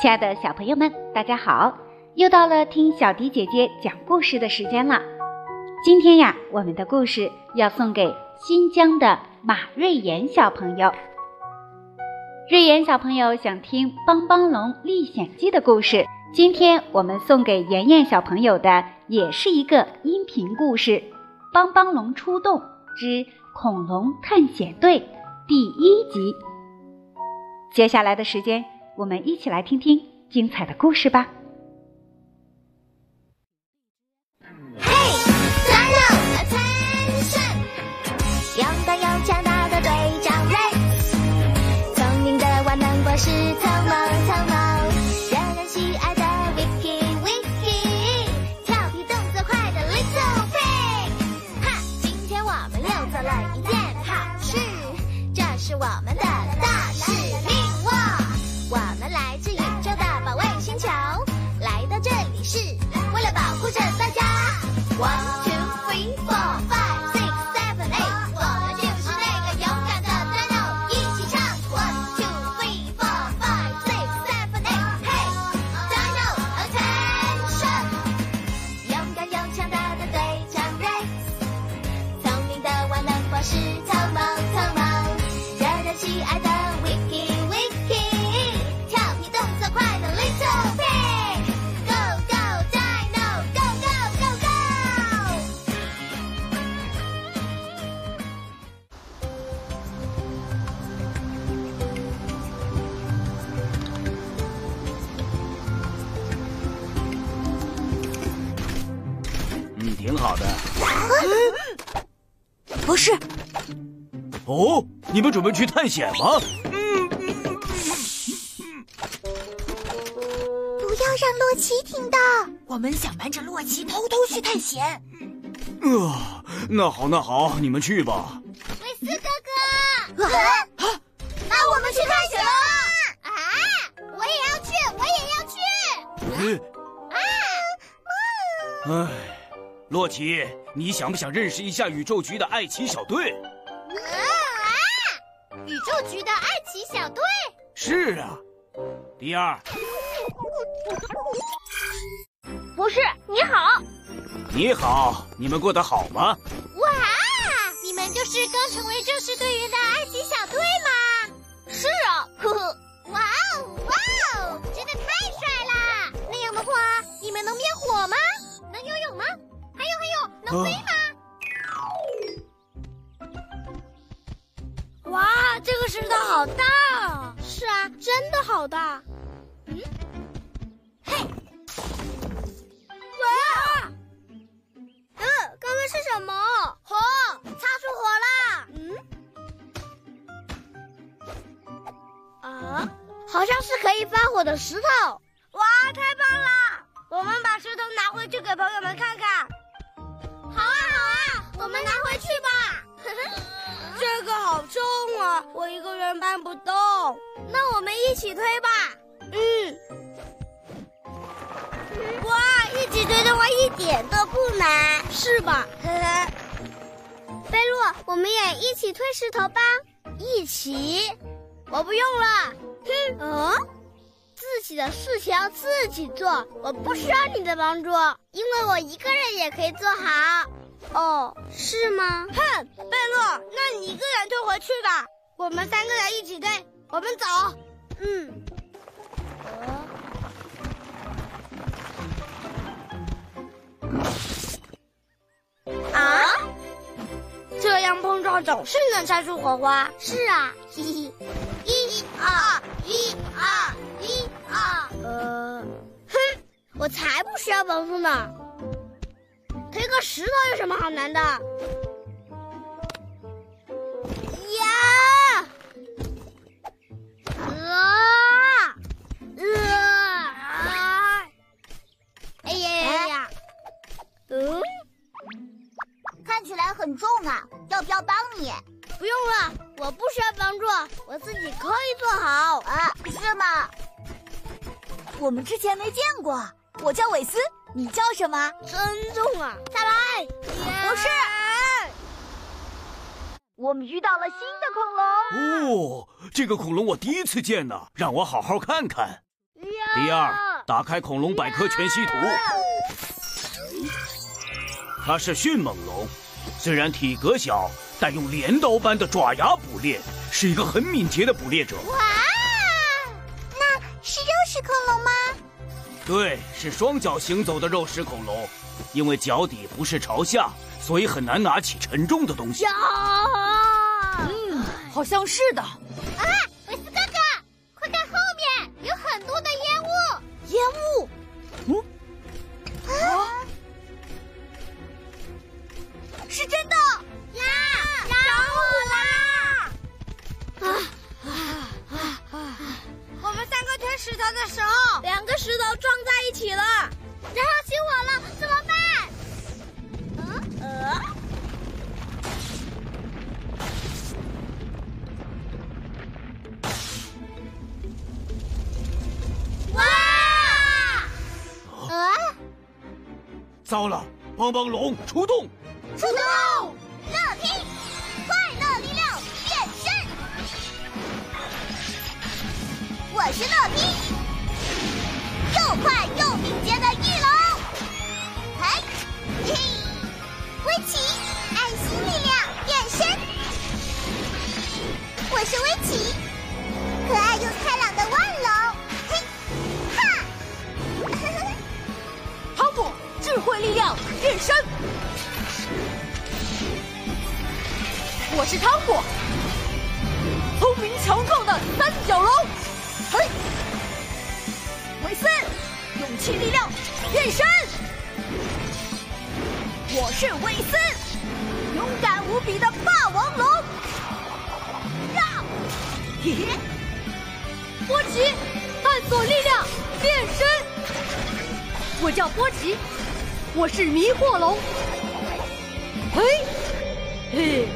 亲爱的小朋友们，大家好！又到了听小迪姐姐讲故事的时间了。今天呀，我们的故事要送给新疆的马瑞妍小朋友。瑞妍小朋友想听《帮帮龙历险记》的故事，今天我们送给妍妍小朋友的也是一个音频故事《帮帮龙出动之恐龙探险队》第一集。接下来的时间。我们一起来听听精彩的故事吧。嘿，好的。不是，哦，你们准备去探险吗？不要让洛奇听到。我们想瞒着洛奇偷偷去探险。呃，那好，那好，你们去吧。维斯哥哥，啊那我们去探险了。啊！我也要去，我也要去。嗯，哎，洛奇，你想不想认识一下宇宙局的爱奇小队？啊！宇宙局的爱奇小队。是啊，第二，博士，你好。你好，你们过得好吗？哇！你们就是刚成为正式队员的爱奇小队吗？是啊，呵呵。哇哦哇哦，真的太帅啦！那样的话，你们能灭火吗？能游泳吗？还有还有，能飞吗？哇，这个石头好大啊！是啊，真的好大。嗯，嘿，哇！呃，刚刚是什么？火，擦出火啦！嗯，啊，好像是可以发火的石头。哇，太棒了！我们把石头拿回去给朋友们看看。我一个人搬不动。那我们一起推吧。嗯。哇，一起推的话一点都不难，是吧？呵呵。贝洛，我们也一起推石头吧。一起？我不用了。哼。嗯。自己的事情要自己做，我不需要你的帮助，因为我一个人也可以做好。哦，是吗？哼，贝洛，那你一个人推回去吧，我们三个人一起推。我们走。嗯。啊？这样碰撞总是能擦出火花。是啊，嘿嘿。一二一二一二。呃，哼，我才不需要帮助呢。推个石头有什么好难的？很重啊，要不要帮你？不用了，我不需要帮助，我自己可以做好。啊，是吗？我们之前没见过。我叫韦斯，你叫什么？尊重啊！再来。不是。我们遇到了新的恐龙。哦，这个恐龙我第一次见呢，让我好好看看。嗯，第二，打开恐龙百科全息图。它是迅猛龙，虽然体格小，但用镰刀般的爪牙捕猎，是一个很敏捷的捕猎者。哇，那是肉食恐龙吗？对，是双脚行走的肉食恐龙，因为脚底不是朝下，所以很难拿起沉重的东西。嗯，好像是的。糟了，帮帮龙出动！出动！乐听，快乐力量变身！我是乐听，又快又敏捷的翼龙。嘿，嘿，威奇，爱心力量变身！我是威奇，可爱又开朗的万力量变身！我是汤姆，聪明强壮的三角龙。嘿，韦斯，勇气力量变身。我是韦斯，勇敢无比的霸王龙。呀，嘿嘿，波奇，探索力量变身。我叫波奇，我是迷惑龙。嘿，嘿。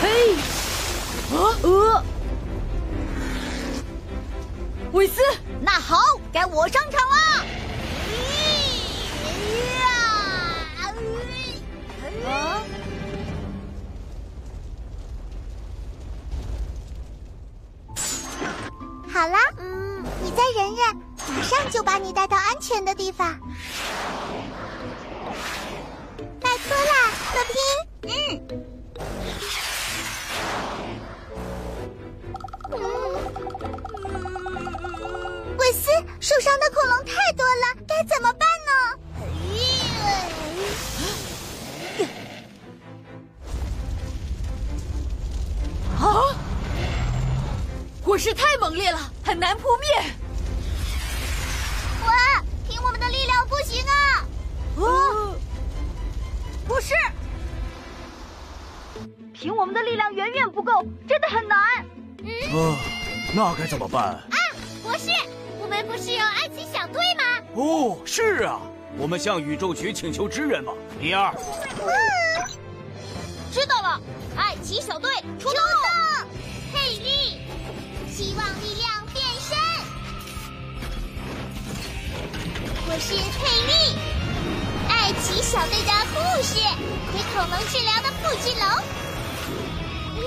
嘿，啊呃，韦斯，那好，该我上场了。把你带到安全的地方。拜托啦，乐听。嗯。韦斯，受伤的恐龙太多了，该怎么办呢？啊！火势太猛烈了，很难扑灭。行啊！啊，不是，凭我们的力量远远不够，真的很难。啊，那该怎么办？啊，博士，我们不是有爱奇小队吗？哦，是啊，我们向宇宙局请求支援吧。第二，知道了，爱奇小队出动。我是佩利，爱奇小队的护士，给恐龙治疗的复制龙。咦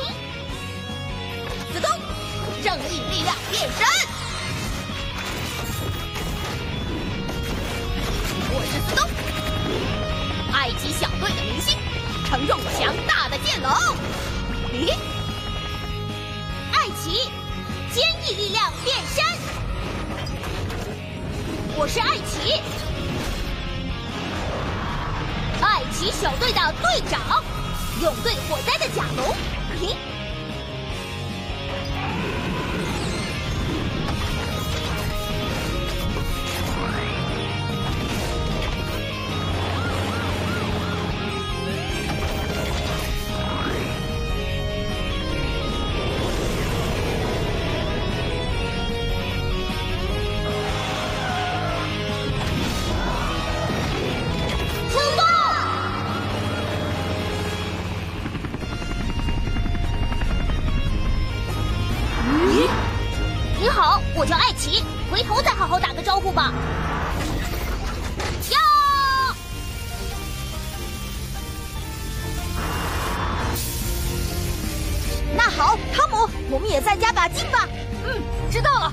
子东，正义力量变身。我是子东，爱奇小队的明星，承重强大的剑龙。咦，爱奇，坚毅力量变身。我是艾奇，艾奇小队的队长，勇对火灾的甲龙。我叫艾奇，回头再好好打个招呼吧。跳！那好，汤姆，我们也再加把劲吧。嗯，知道了。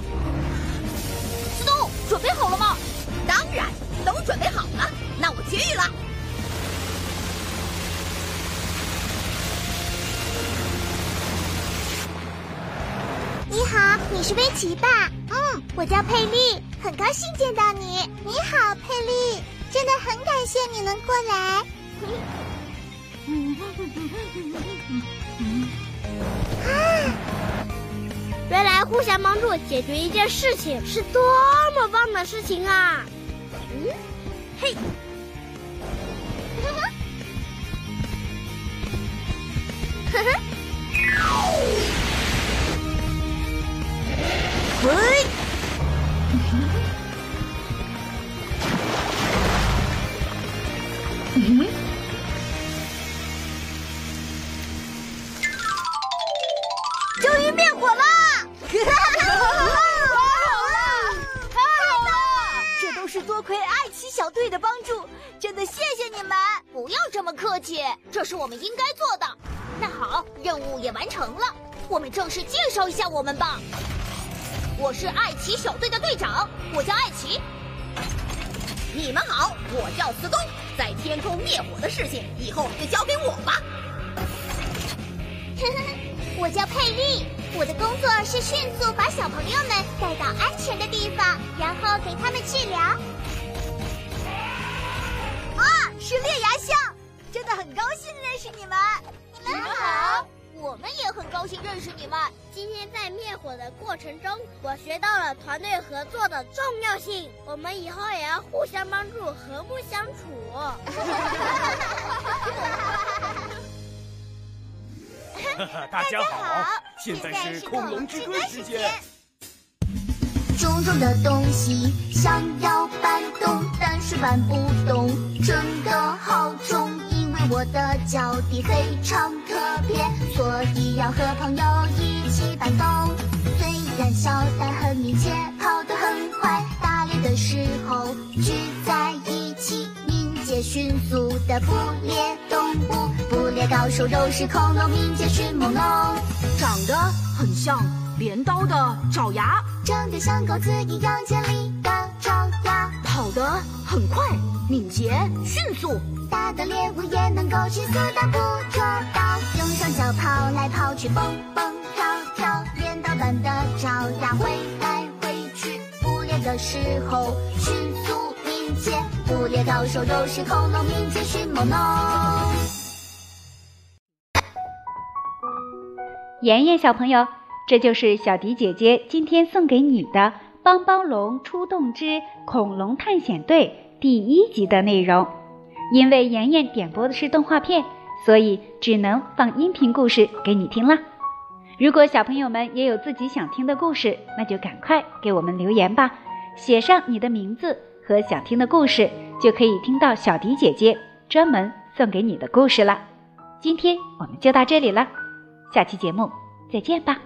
斯东，准备好了吗？当然，都准备好了。那我绝育了。你好，你是威奇吧？嗯，我叫佩丽，很高兴见到你。你好，佩丽，真的很感谢你能过来。啊！原来互相帮助解决一件事情是多么棒的事情啊！嗯，嘿，是多亏爱奇小队的帮助，真的谢谢你们！不要这么客气，这是我们应该做的。那好，任务也完成了，我们正式介绍一下我们吧。我是爱奇小队的队长，我叫爱奇。你们好，我叫斯东。在天空灭火的事情，以后就交给我吧。我叫佩丽，我的工作是迅速把小朋友们带到安全的地方，然后给他们治疗。啊，是烈牙象，真的很高兴认识你们。你们好。我们也很高兴认识你们。今天在灭火的过程中，我学到了团队合作的重要性。我们以后也要互相帮助，和睦相处。大家好，现在是恐龙之歌时间。重重的东西想要搬动，但是搬不动，真的好重。因为我的脚底非常特别，所以要和朋友一起搬动。虽然小但很敏捷，跑得很快，打猎的时候聚在一起，敏捷迅速的捕猎动物，捕猎高手肉食恐龙，敏捷迅猛龙，长得很像镰刀的爪牙，长得像狗子一样尖利的爪牙，跑得很快，敏捷迅速。大的猎物也能够迅速的捕捉到，用双脚跑来跑去，蹦蹦跳跳，镰刀般的爪牙挥来挥去，捕猎的时候迅速敏捷，捕猎高手都是恐龙，敏捷迅猛龙。妍妍小朋友，这就是小迪姐姐今天送给你的《帮帮龙出动之恐龙探险队》第一集的内容。因为妍妍点播的是动画片，所以只能放音频故事给你听啦。如果小朋友们也有自己想听的故事，那就赶快给我们留言吧，写上你的名字和想听的故事，就可以听到小迪姐姐专门送给你的故事了。今天我们就到这里了，下期节目再见吧。